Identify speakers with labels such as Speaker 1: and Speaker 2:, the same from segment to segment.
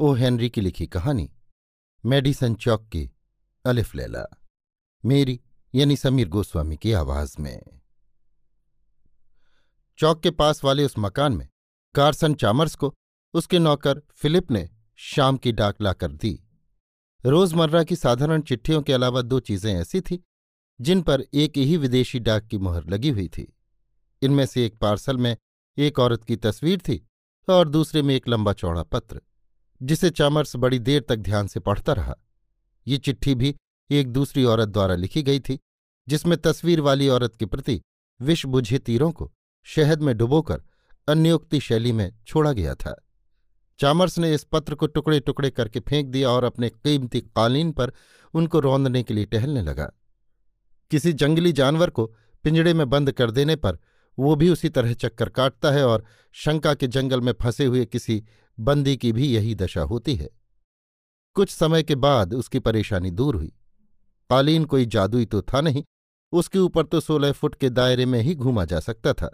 Speaker 1: O Henry की लिखी कहानी, मेडिसन चौक की अलिफ लैला, मेरी यानी समीर गोस्वामी की आवाज़ में। चौक के पास वाले उस मकान में कार्सन चामर्स को उसके नौकर फिलिप ने शाम की डाक लाकर दी। रोज़मर्रा की साधारण चिट्ठियों के अलावा दो चीज़ें ऐसी थी, जिन पर एक ही विदेशी डाक की मोहर लगी हुई थी। इनमें से एक पार्सल में एक औरत की तस्वीर थी और दूसरे में एक लंबा चौड़ा पत्र। जिसे चामर्स बड़ी देर तक ध्यान से पढ़ता रहा। ये चिट्ठी भी एक दूसरी औरत द्वारा लिखी गई थी, जिसमें तस्वीर वाली औरत के प्रति विष बुझे तीरों को शहद में डुबोकर अन्योक्ति शैली में छोड़ा गया था। चामर्स ने इस पत्र को टुकड़े टुकड़े करके फेंक दिया और अपने कीमती कालीन पर उनको रौंदने के लिए टहलने लगा। किसी जंगली जानवर को पिंजड़े में बंद कर देने पर वो भी उसी तरह चक्कर काटता है और शंका के जंगल में फंसे हुए किसी बंदी की भी यही दशा होती है। कुछ समय के बाद उसकी परेशानी दूर हुई। कालीन कोई जादुई तो था नहीं, उसके ऊपर तो सोलह फुट के दायरे में ही घूमा जा सकता था।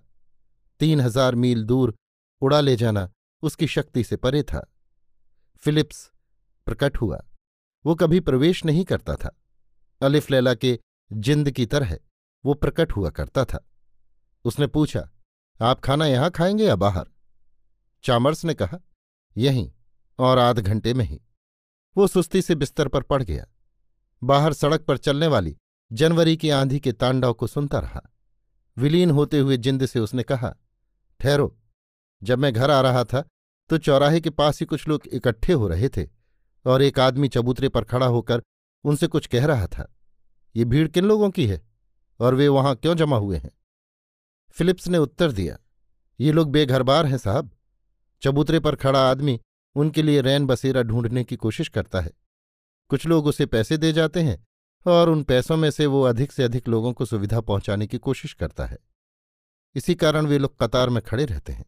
Speaker 1: तीन हज़ार मील दूर उड़ा ले जाना उसकी शक्ति से परे था। फिलिप्स प्रकट हुआ। वो कभी प्रवेश नहीं करता था। अलिफ लैला के जिंद की तरह वो प्रकट हुआ करता था। उसने पूछा, आप खाना यहाँ खाएँगे या बाहर? चामर्स ने कहा यहीं और आध घंटे में ही। वो सुस्ती से बिस्तर पर पड़ गया। बाहर सड़क पर चलने वाली जनवरी की आंधी के तांडव को सुनता रहा। विलीन होते हुए जिंद से उसने कहा, ठहरो। जब मैं घर आ रहा था तो चौराहे के पास ही कुछ लोग इकट्ठे हो रहे थे और एक आदमी चबूतरे पर खड़ा होकर उनसे कुछ कह रहा था। ये भीड़ किन लोगों की है और वे वहाँ क्यों जमा हुए हैं? फिलिप्स ने उत्तर दिया, ये लोग बेघरबार हैं साहब। चबूतरे पर खड़ा आदमी उनके लिए रैन बसेरा ढूँढने की कोशिश करता है। कुछ लोग उसे पैसे दे जाते हैं और उन पैसों में से वो अधिक से अधिक लोगों को सुविधा पहुँचाने की कोशिश करता है। इसी कारण वे लोग कतार में खड़े रहते हैं।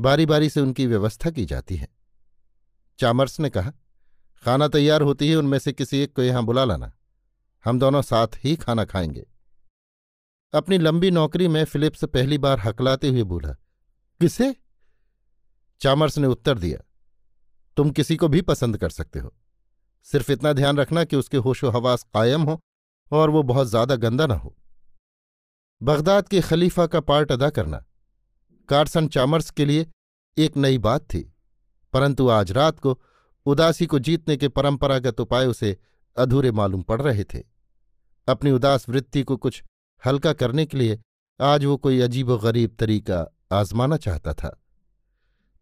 Speaker 1: बारी बारी से उनकी व्यवस्था की जाती है। चामर्स ने कहा, खाना तैयार होती है, उनमें से किसी एक को यहाँ बुला लाना। हम दोनों साथ ही खाना खाएँगे। अपनी लंबी नौकरी में फिलिप्स पहली बार हकलाते हुए बोला, किसे? चामर्स ने उत्तर दिया, तुम किसी को भी पसंद कर सकते हो। सिर्फ़ इतना ध्यान रखना कि उसके होशो हवास कायम हो और वो बहुत ज़्यादा गंदा ना हो। बगदाद के खलीफा का पार्ट अदा करना। कार्सन चामर्स के लिए एक नई बात थी, परंतु आज रात को उदासी को जीतने के परंपरागत उपाय उसे अधूरे मालूम पड़ रहे थे। अपनी उदास वृत्ति को कुछ हल्का करने के लिए आज वो कोई अजीब गरीब तरीका आजमाना चाहता था।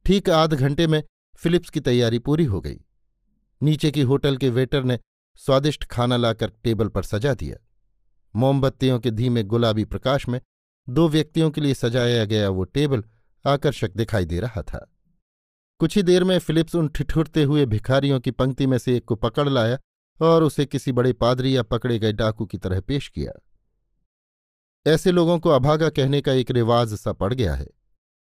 Speaker 1: ठीक आध घंटे में फिलिप्स की तैयारी पूरी हो गई। नीचे की होटल के वेटर ने स्वादिष्ट खाना लाकर टेबल पर सजा दिया। मोमबत्तियों के धीमे गुलाबी प्रकाश में दो व्यक्तियों के लिए सजाया गया वो टेबल आकर्षक दिखाई दे रहा था। कुछ ही देर में फिलिप्स उन ठिठुरते हुए भिखारियों की पंक्ति में से एक को पकड़ लाया और उसे किसी बड़े पादरी या पकड़े गए डाकू की तरह पेश किया। ऐसे लोगों को अभागा कहने का एक रिवाज सा पड़ गया है।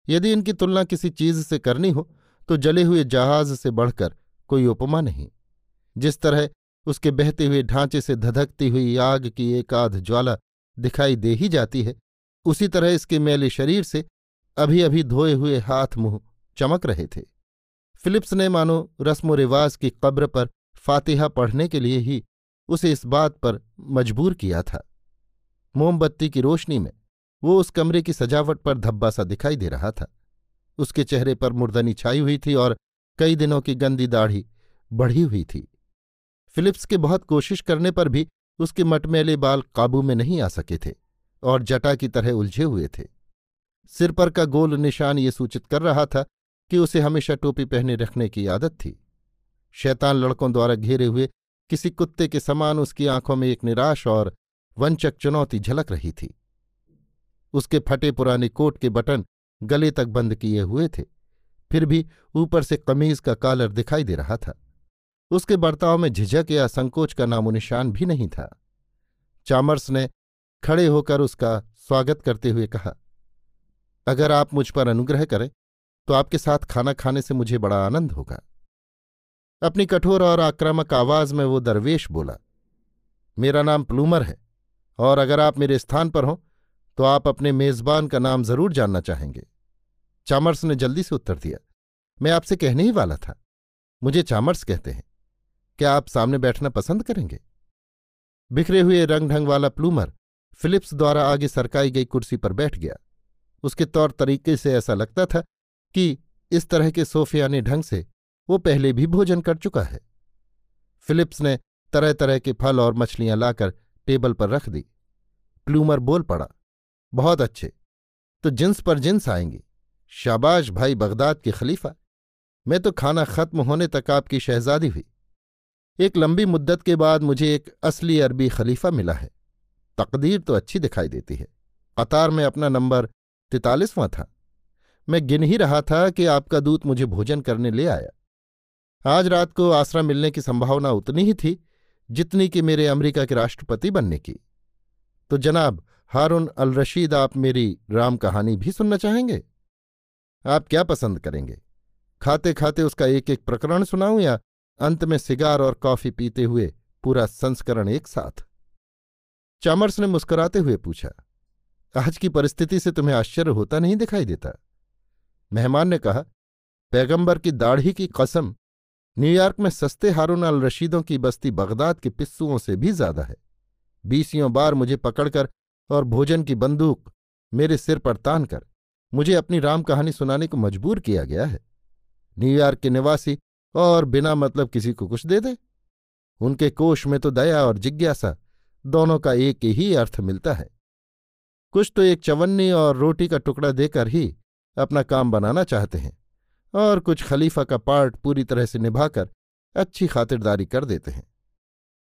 Speaker 1: यदि इनकी तुलना किसी चीज़ से करनी हो तो जले हुए जहाज़ से बढ़कर कोई उपमा नहीं। जिस तरह उसके बहते हुए ढांचे से धधकती हुई आग की एक आध ज्वाला दिखाई दे ही जाती है, उसी तरह इसके मैले शरीर से अभी अभी धोए हुए हाथ मुँह चमक रहे थे। फिलिप्स ने मानो रस्म रिवाज की कब्र पर फातिहा पढ़ने के लिए ही उसे इस बात पर मजबूर किया था। मोमबत्ती की रोशनी में वो उस कमरे की सजावट पर धब्बा सा दिखाई दे रहा था। उसके चेहरे पर मुर्दनी छाई हुई थी और कई दिनों की गंदी दाढ़ी बढ़ी हुई थी। फिलिप्स के बहुत कोशिश करने पर भी उसके मटमैले बाल काबू में नहीं आ सके थे और जटा की तरह उलझे हुए थे। सिर पर का गोल निशान ये सूचित कर रहा था कि उसे हमेशा टोपी पहने रखने की आदत थी। शैतान लड़कों द्वारा घेरे हुए किसी कुत्ते के समान उसकी आँखों में एक निराश और वंचक चुनौती झलक रही थी। उसके फटे पुराने कोट के बटन गले तक बंद किए हुए थे। फिर भी ऊपर से कमीज का कालर दिखाई दे रहा था। उसके बर्ताव में झिझक या संकोच का नामोनिशान भी नहीं था। चामर्स ने खड़े होकर उसका स्वागत करते हुए कहा, अगर आप मुझ पर अनुग्रह करें तो आपके साथ खाना खाने से मुझे बड़ा आनंद होगा। अपनी कठोर और आक्रामक आवाज़ में वो दरवेश बोला, मेरा नाम प्लूमर है, और अगर आप मेरे स्थान पर हों तो आप अपने मेजबान का नाम ज़रूर जानना चाहेंगे। चामर्स ने जल्दी से उत्तर दिया, मैं आपसे कहने ही वाला था। मुझे चामर्स कहते हैं। क्या आप सामने बैठना पसंद करेंगे? बिखरे हुए रंग ढंग वाला प्लूमर फिलिप्स द्वारा आगे सरकाई गई कुर्सी पर बैठ गया। उसके तौर तरीके से ऐसा लगता था कि इस तरह के सोफियाने ढंग से वो पहले भी भोजन कर चुका है। फिलिप्स ने तरह तरह के फल और मछलियाँ लाकर टेबल पर रख दी। प्लूमर बोल पड़ा बहुत अच्छे। तो जिन्स पर जिन्स आएँगी। शाबाश भाई बगदाद के खलीफा। मैं तो खाना खत्म होने तक आपकी शहजादी हुई। एक लंबी मुद्दत के बाद मुझे एक असली अरबी खलीफा मिला है। तकदीर तो अच्छी दिखाई देती है। कतार में अपना नंबर तैतालीसवां था। मैं गिन ही रहा था कि आपका दूत मुझे भोजन करने ले आया। आज रात को आसरा मिलने की संभावना उतनी ही थी जितनी कि मेरे अमेरिका के राष्ट्रपति बनने की। तो जनाब हारून अल रशीद आप मेरी राम कहानी भी सुनना चाहेंगे? आप क्या पसंद करेंगे? खाते खाते उसका एक एक प्रकरण सुनाऊं या अंत में सिगार और कॉफ़ी पीते हुए पूरा संस्करण एक साथ? चामर्स ने मुस्कुराते हुए पूछा, आज की परिस्थिति से तुम्हें आश्चर्य होता नहीं दिखाई देता? मेहमान ने कहा, पैगंबर की दाढ़ी की कसम, न्यूयॉर्क में सस्ते हारून अल रशीदों की बस्ती बगदाद के पिस्सुओं से भी ज़्यादा है। बीसियों बार मुझे पकड़कर और भोजन की बंदूक मेरे सिर पर तान कर मुझे अपनी राम कहानी सुनाने को मजबूर किया गया है। न्यूयॉर्क के निवासी और बिना मतलब किसी को कुछ दे दे। उनके कोष में तो दया और जिज्ञासा दोनों का एक ही अर्थ मिलता है। कुछ तो एक चवन्नी और रोटी का टुकड़ा देकर ही अपना काम बनाना चाहते हैं और कुछ खलीफा का पार्ट पूरी तरह से निभाकर अच्छी खातिरदारी कर देते हैं।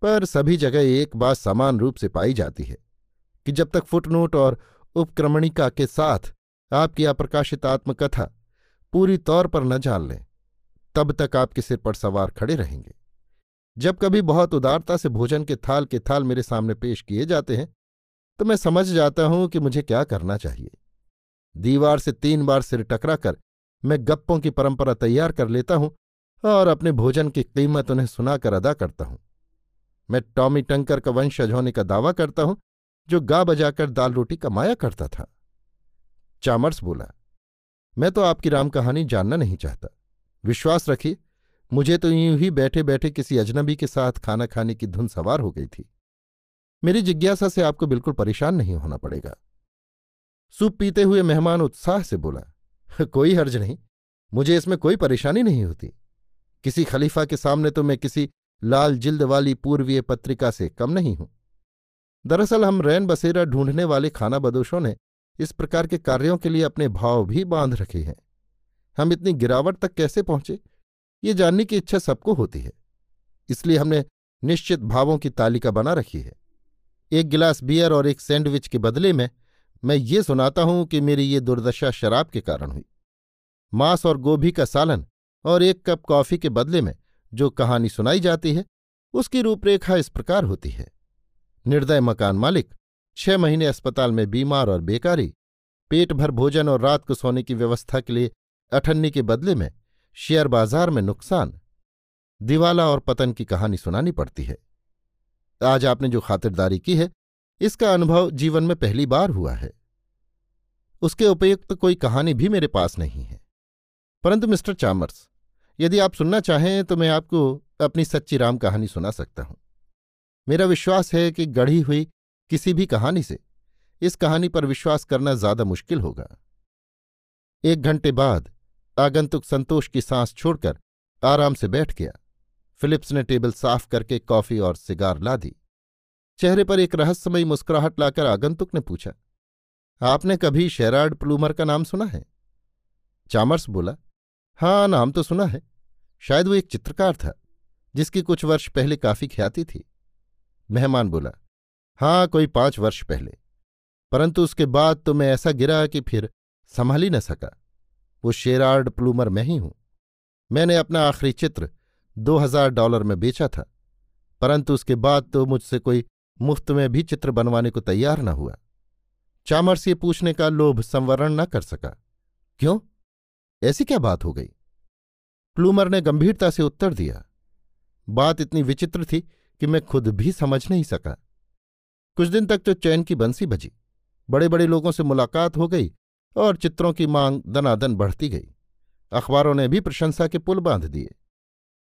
Speaker 1: पर सभी जगह एक बात समान रूप से पाई जाती है। कि जब तक फुटनोट और उपक्रमणिका के साथ आपकी अप्रकाशित आत्मकथा पूरी तौर पर न जान लें, तब तक आपके सिर पर सवार खड़े रहेंगे। जब कभी बहुत उदारता से भोजन के थाल के थाल मेरे सामने पेश किए जाते हैं तो मैं समझ जाता हूँ कि मुझे क्या करना चाहिए। दीवार से तीन बार सिर टकरा कर मैं गप्पों की परंपरा तैयार कर लेता हूँ और अपने भोजन की कीमत उन्हें सुनाकर अदा करता हूँ। मैं टॉमी टंकर का वंशज होने का दावा करता हूँ जो गा बजाकर दाल रोटी कमाया करता था। चामर्स बोला, मैं तो आपकी राम कहानी जानना नहीं चाहता। विश्वास रखिए, मुझे तो यूँ ही बैठे बैठे किसी अजनबी के साथ खाना खाने की धुन सवार हो गई थी। मेरी जिज्ञासा से आपको बिल्कुल परेशान नहीं होना पड़ेगा। सूप पीते हुए मेहमान उत्साह से बोला, कोई हर्ज नहीं, मुझे इसमें कोई परेशानी नहीं होती। किसी खलीफा के सामने तो मैं किसी लाल जिल्द वाली पूर्वीय पत्रिका से कम नहीं हूँ। दरअसल हम रैन बसेरा ढूँढने वाले खाना बदोशों ने इस प्रकार के कार्यों के लिए अपने भाव भी बाँध रखे हैं। हम इतनी गिरावट तक कैसे पहुँचे? ये जानने की इच्छा सबको होती है। इसलिए हमने निश्चित भावों की तालिका बना रखी है। एक गिलास बियर और एक सैंडविच के बदले में मैं ये सुनाता हूँ कि मेरी ये दुर्दशा शराब के कारण हुई। मांस और गोभी का सालन और एक कप कॉफ़ी के बदले में जो कहानी सुनाई जाती है, उसकी रूपरेखा इस प्रकार होती है। निर्दय मकान मालिक, छह महीने अस्पताल में बीमार और बेकारी, पेट भर भोजन और रात को सोने की व्यवस्था के लिए अठन्नी के बदले में शेयर बाज़ार में नुकसान। दिवाला और पतन की कहानी सुनानी पड़ती है। आज आपने जो खातिरदारी की है, इसका अनुभव जीवन में पहली बार हुआ है। उसके उपयुक्त कोई कहानी भी मेरे पास नहीं है। परंतु मिस्टर चामर्स यदि आप सुनना चाहें तो मैं आपको अपनी सच्ची राम कहानी सुना सकता हूँ। मेरा विश्वास है कि गढ़ी हुई किसी भी कहानी से इस कहानी पर विश्वास करना ज़्यादा मुश्किल होगा। एक घंटे बाद आगंतुक संतोष की सांस छोड़कर आराम से बैठ गया। फिलिप्स ने टेबल साफ़ करके कॉफ़ी और सिगार ला दी। चेहरे पर एक रहस्यमयी मुस्कुराहट लाकर आगंतुक ने पूछा, आपने कभी शेरार्ड प्लूमर का नाम सुना है? चामर्स बोला हाँ नाम तो सुना है। शायद वो एक चित्रकार था, जिसकी कुछ वर्ष पहले काफ़ी ख्याति थी। मेहमान बोला हाँ कोई पाँच वर्ष पहले। परंतु उसके बाद तो मैं ऐसा गिरा कि फिर संभाल ही न सका। वो शेरार्ड प्लूमर मैं ही हूँ। मैंने अपना आखिरी चित्र दो हज़ार डॉलर में बेचा था। परंतु उसके बाद तो मुझसे कोई मुफ़्त में भी चित्र बनवाने को तैयार न हुआ। चामर्स ये पूछने का लोभ संवरण न कर सका। क्यों? ऐसी क्या बात हो गई? प्लूमर ने गंभीरता से उत्तर दिया, बात इतनी विचित्र थी कि मैं खुद भी समझ नहीं सका। कुछ दिन तक तो चैन की बंसी बजी। बड़े बड़े लोगों से मुलाकात हो गई और चित्रों की मांग दनादन बढ़ती गई। अखबारों ने भी प्रशंसा के पुल बाँध दिए।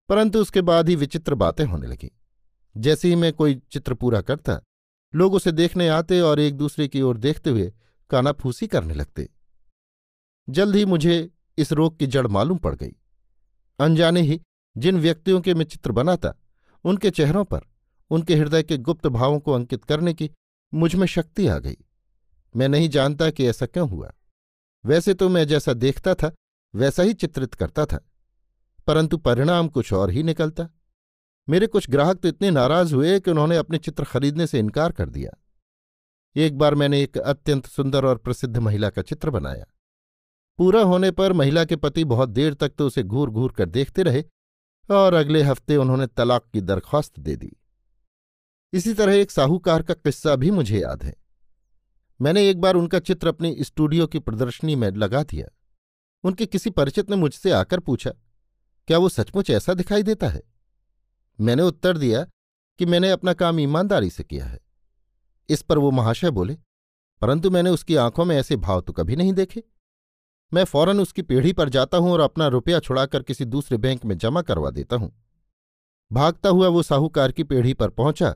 Speaker 1: परंतु उसके बाद ही विचित्र बातें होने लगीं। जैसे ही मैं कोई चित्र पूरा करता, लोग उसे देखने आते और एक दूसरे की ओर देखते हुए कानाफूसी करने लगते। जल्द ही मुझे इस रोग की जड़ मालूम पड़ गई। अनजाने ही जिन व्यक्तियों के मैं चित्र बनाता उनके चेहरों पर, उनके हृदय के गुप्त भावों को अंकित करने की मुझमें शक्ति आ गई। मैं नहीं जानता कि ऐसा क्यों हुआ। वैसे तो मैं जैसा देखता था, वैसा ही चित्रित करता था। परंतु परिणाम कुछ और ही निकलता। मेरे कुछ ग्राहक तो इतने नाराज़ हुए कि उन्होंने अपने चित्र खरीदने से इनकार कर दिया। एक बार मैंने एक अत्यंत सुंदर और प्रसिद्ध महिला का चित्र बनाया। पूरा होने पर महिला के पति बहुत देर तक तो उसे घूर घूर कर देखते रहे और अगले हफ़्ते उन्होंने तलाक की दरख्वास्त दे दी। इसी तरह एक साहूकार का किस्सा भी मुझे याद है। मैंने एक बार उनका चित्र अपनी स्टूडियो की प्रदर्शनी में लगा दिया। उनके किसी परिचित ने मुझसे आकर पूछा, क्या वो सचमुच ऐसा दिखाई देता है? मैंने उत्तर दिया कि मैंने अपना काम ईमानदारी से किया है। इस पर वो महाशय बोले, परंतु मैंने उसकी आँखों में ऐसे भाव तो कभी नहीं देखे। मैं फ़ौरन उसकी पीढ़ी पर जाता हूँ और अपना रुपया छुड़ाकर किसी दूसरे बैंक में जमा करवा देता हूँ। भागता हुआ वो साहूकार की पीढ़ी पर पहुँचा,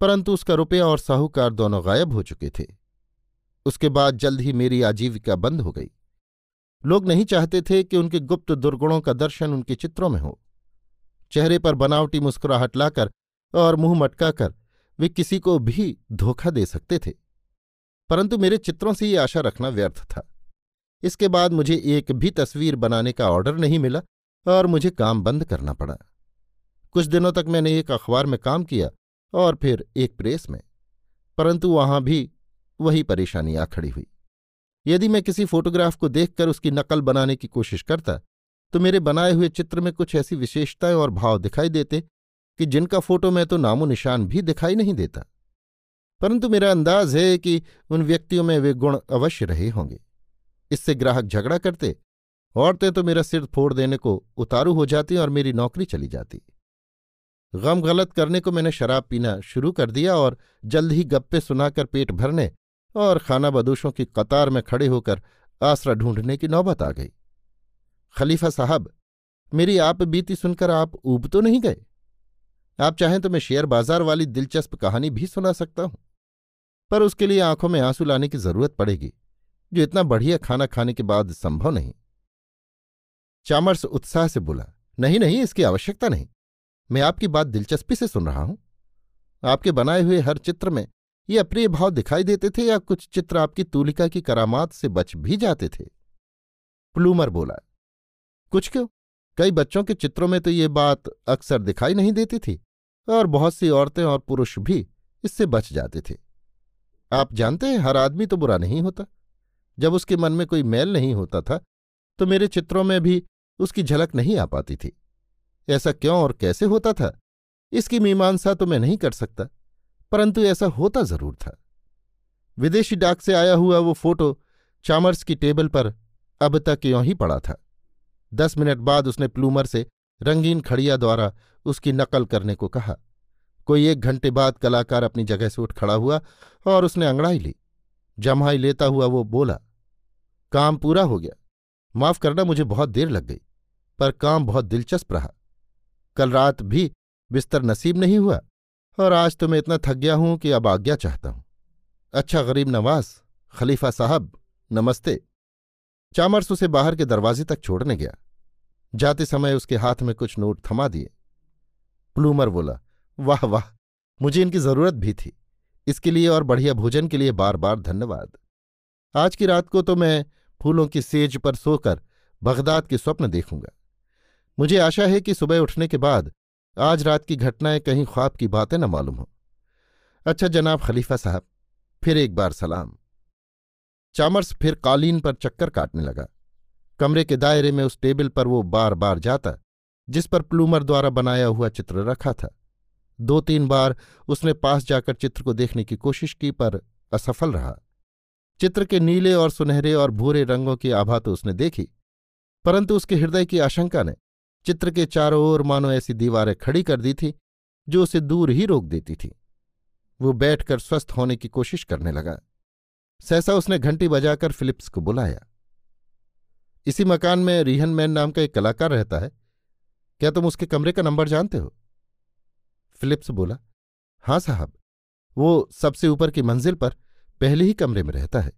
Speaker 1: परंतु उसका रुपया और साहूकार दोनों गायब हो चुके थे। उसके बाद जल्द ही मेरी आजीविका बंद हो गई। लोग नहीं चाहते थे कि उनके गुप्त दुर्गुणों का दर्शन उनके चित्रों में हो। चेहरे पर बनावटी मुस्कुराहट लाकर और मुँह मटकाकर वे किसी को भी धोखा दे सकते थे। परंतु मेरे चित्रों से ये आशा रखना व्यर्थ था। इसके बाद मुझे एक भी तस्वीर बनाने का ऑर्डर नहीं मिला और मुझे काम बंद करना पड़ा। कुछ दिनों तक मैंने एक अखबार में काम किया और फिर एक प्रेस में, परंतु वहाँ भी वही परेशानी आ खड़ी हुई। यदि मैं किसी फोटोग्राफ को देखकर उसकी नकल बनाने की कोशिश करता तो मेरे बनाए हुए चित्र में कुछ ऐसी विशेषताएँ और भाव दिखाई देते कि जिनका फ़ोटो में तो नामो निशान भी दिखाई नहीं देता। परंतु मेरा अंदाज है कि उन व्यक्तियों में वे गुण अवश्य रहे होंगे। इससे ग्राहक झगड़ा करते, औरतें तो मेरा सिर फोड़ देने को उतारू हो जाती और मेरी नौकरी चली जाती। गम गलत करने को मैंने शराब पीना शुरू कर दिया और जल्द ही गप्पे सुनाकर पेट भरने और खाना बदोशों की कतार में खड़े होकर आसरा ढूँढने की नौबत आ गई। खलीफा साहब, मेरी आप बीती सुनकर आप ऊब तो नहीं गए? आप चाहें तो मैं शेयर बाज़ार वाली दिलचस्प कहानी भी सुना सकता हूँ, पर उसके लिए आँखों में आँसू लाने की ज़रूरत पड़ेगी। जो इतना बढ़िया खाना खाने के बाद संभव नहीं। चामर्स उत्साह से बोला, नहीं नहीं, इसकी आवश्यकता नहीं। मैं आपकी बात दिलचस्पी से सुन रहा हूँ। आपके बनाए हुए हर चित्र में ये अप्रिय भाव दिखाई देते थे या कुछ चित्र आपकी तूलिका की करामात से बच भी जाते थे? प्लूमर बोला, कुछ क्यों? कई बच्चों के चित्रों में तो ये बात अक्सर दिखाई नहीं देती थी, और बहुत सी औरतें और पुरुष भी इससे बच जाते थे। आप जानते हैं, हर आदमी तो बुरा नहीं होता। जब उसके मन में कोई मैल नहीं होता था तो मेरे चित्रों में भी उसकी झलक नहीं आ पाती थी। ऐसा क्यों और कैसे होता था? इसकी मीमांसा तो मैं नहीं कर सकता, परंतु ऐसा होता ज़रूर था। विदेशी डाक से आया हुआ वो फ़ोटो चामर्स की टेबल पर अब तक यों ही पड़ा था। दस मिनट बाद उसने प्लूमर से रंगीन खड़िया द्वारा उसकी नकल करने को कहा। कोई एक घंटे बाद कलाकार अपनी जगह से उठ खड़ा हुआ और उसने अंगड़ाई ली। जमाई लेता हुआ वो बोला काम पूरा हो गया। माफ़ करना, मुझे बहुत देर लग गई, पर काम बहुत दिलचस्प रहा। कल रात भी बिस्तर नसीब नहीं हुआ, और आज तो मैं इतना थक गया हूँ कि अब आज्ञा चाहता हूँ। अच्छा गरीब नवाज़, खलीफा साहब, नमस्ते। चामर्स उसे बाहर के दरवाजे तक छोड़ने गया। जाते समय उसके हाथ में कुछ नोट थमा दिए। प्लूमर बोला, वाह वाह, मुझे इनकी ज़रूरत भी थी। इसके लिए और बढ़िया भोजन के लिए बार बार धन्यवाद। आज की रात को तो मैं फूलों की सेज पर सोकर बगदाद के स्वप्न देखूँगा। मुझे आशा है कि सुबह उठने के बाद आज रात की घटनाएँ कहीं ख्वाब की बातें न मालूम हो। अच्छा जनाब खलीफा साहब, फिर एक बार सलाम। चामर्स फिर कालीन पर चक्कर काटने लगा। कमरे के दायरे में उस टेबल पर वो बार बार जाता, जिस पर प्लूमर द्वारा बनाया हुआ चित्र रखा था। दो तीन बार उसने पास जाकर चित्र को देखने की कोशिश की, पर असफल रहा। चित्र के नीले और सुनहरे और भूरे रंगों की आभा तो उसने देखी, परंतु उसके हृदय की आशंका ने चित्र के चारों ओर मानो ऐसी दीवारें खड़ी कर दी थी, जो उसे दूर ही रोक देती थी। वो बैठकर स्वस्थ होने की कोशिश करने लगा। सहसा उसने घंटी बजाकर फिलिप्स को बुलाया। इसी मकान में रिहन मैन नाम का एक कलाकार रहता है। क्या तुम उसके कमरे का नंबर जानते हो? फिलिप्स बोला, हाँ साहब, वो सबसे ऊपर की मंजिल पर पहले ही कमरे में रहता है।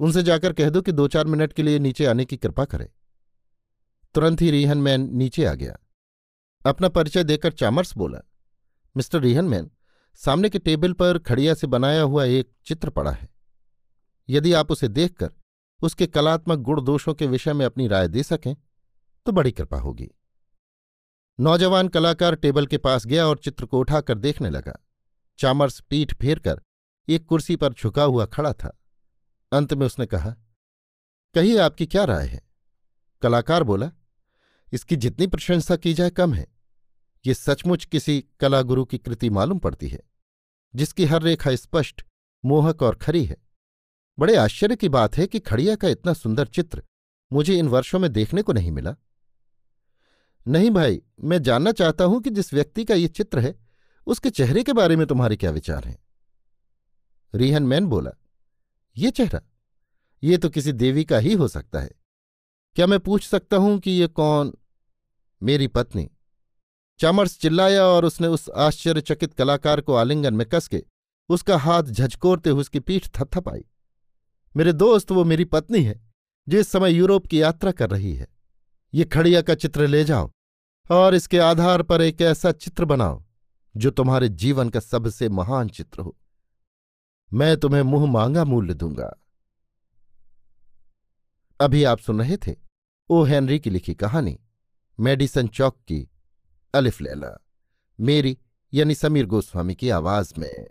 Speaker 1: उनसे जाकर कह दो कि दो चार मिनट के लिए नीचे आने की कृपा करें। तुरंत ही रिहन मैन नीचे आ गया। अपना परिचय देकर चामर्स बोला, मिस्टर रिहन मैन, सामने के टेबल पर खड़िया से बनाया हुआ एक चित्र पड़ा है। यदि आप उसे देखकर उसके कलात्मक गुण दोषों के विषय में अपनी राय दे सकें तो बड़ी कृपा होगी। नौजवान कलाकार टेबल के पास गया और चित्र को उठाकर देखने लगा। चामर्स पीठ फेर कर एक कुर्सी पर झुका हुआ खड़ा था। अंत में उसने कहा, कहिए आपकी क्या राय है? कलाकार बोला, इसकी जितनी प्रशंसा की जाए कम है। ये सचमुच किसी कलागुरु की कृति मालूम पड़ती है, जिसकी हर रेखा स्पष्ट, मोहक और खरी है। बड़े आश्चर्य की बात है कि खड़िया का इतना सुंदर चित्र मुझे इन वर्षों में देखने को नहीं मिला। नहीं भाई, मैं जानना चाहता हूँ कि जिस व्यक्ति का ये चित्र है, उसके चेहरे के बारे में तुम्हारे क्या विचार हैं? रिहन मैन बोला, ये चेहरा, ये तो किसी देवी का ही हो सकता है। क्या मैं पूछ सकता हूँ कि ये कौन? मेरी पत्नी। चामर्स चिल्लाया और उसने उस आश्चर्यचकित कलाकार को आलिंगन में कसके उसका हाथ झचकोरते हुए उसकी पीठ थपथपाई। मेरे दोस्त, वो मेरी पत्नी है, जो इस समय यूरोप की यात्रा कर रही है। ये खड़िया का चित्र ले जाओ और इसके आधार पर एक ऐसा चित्र बनाओ, जो तुम्हारे जीवन का सबसे महान चित्र हो। मैं तुम्हें मुँह मांगा मूल्य दूँगा। अभी आप सुन रहे थे ओ हेनरी की लिखी कहानी, मेडिसन चौक की अलिफ लैला, मेरी यानी समीर गोस्वामी की आवाज़ में।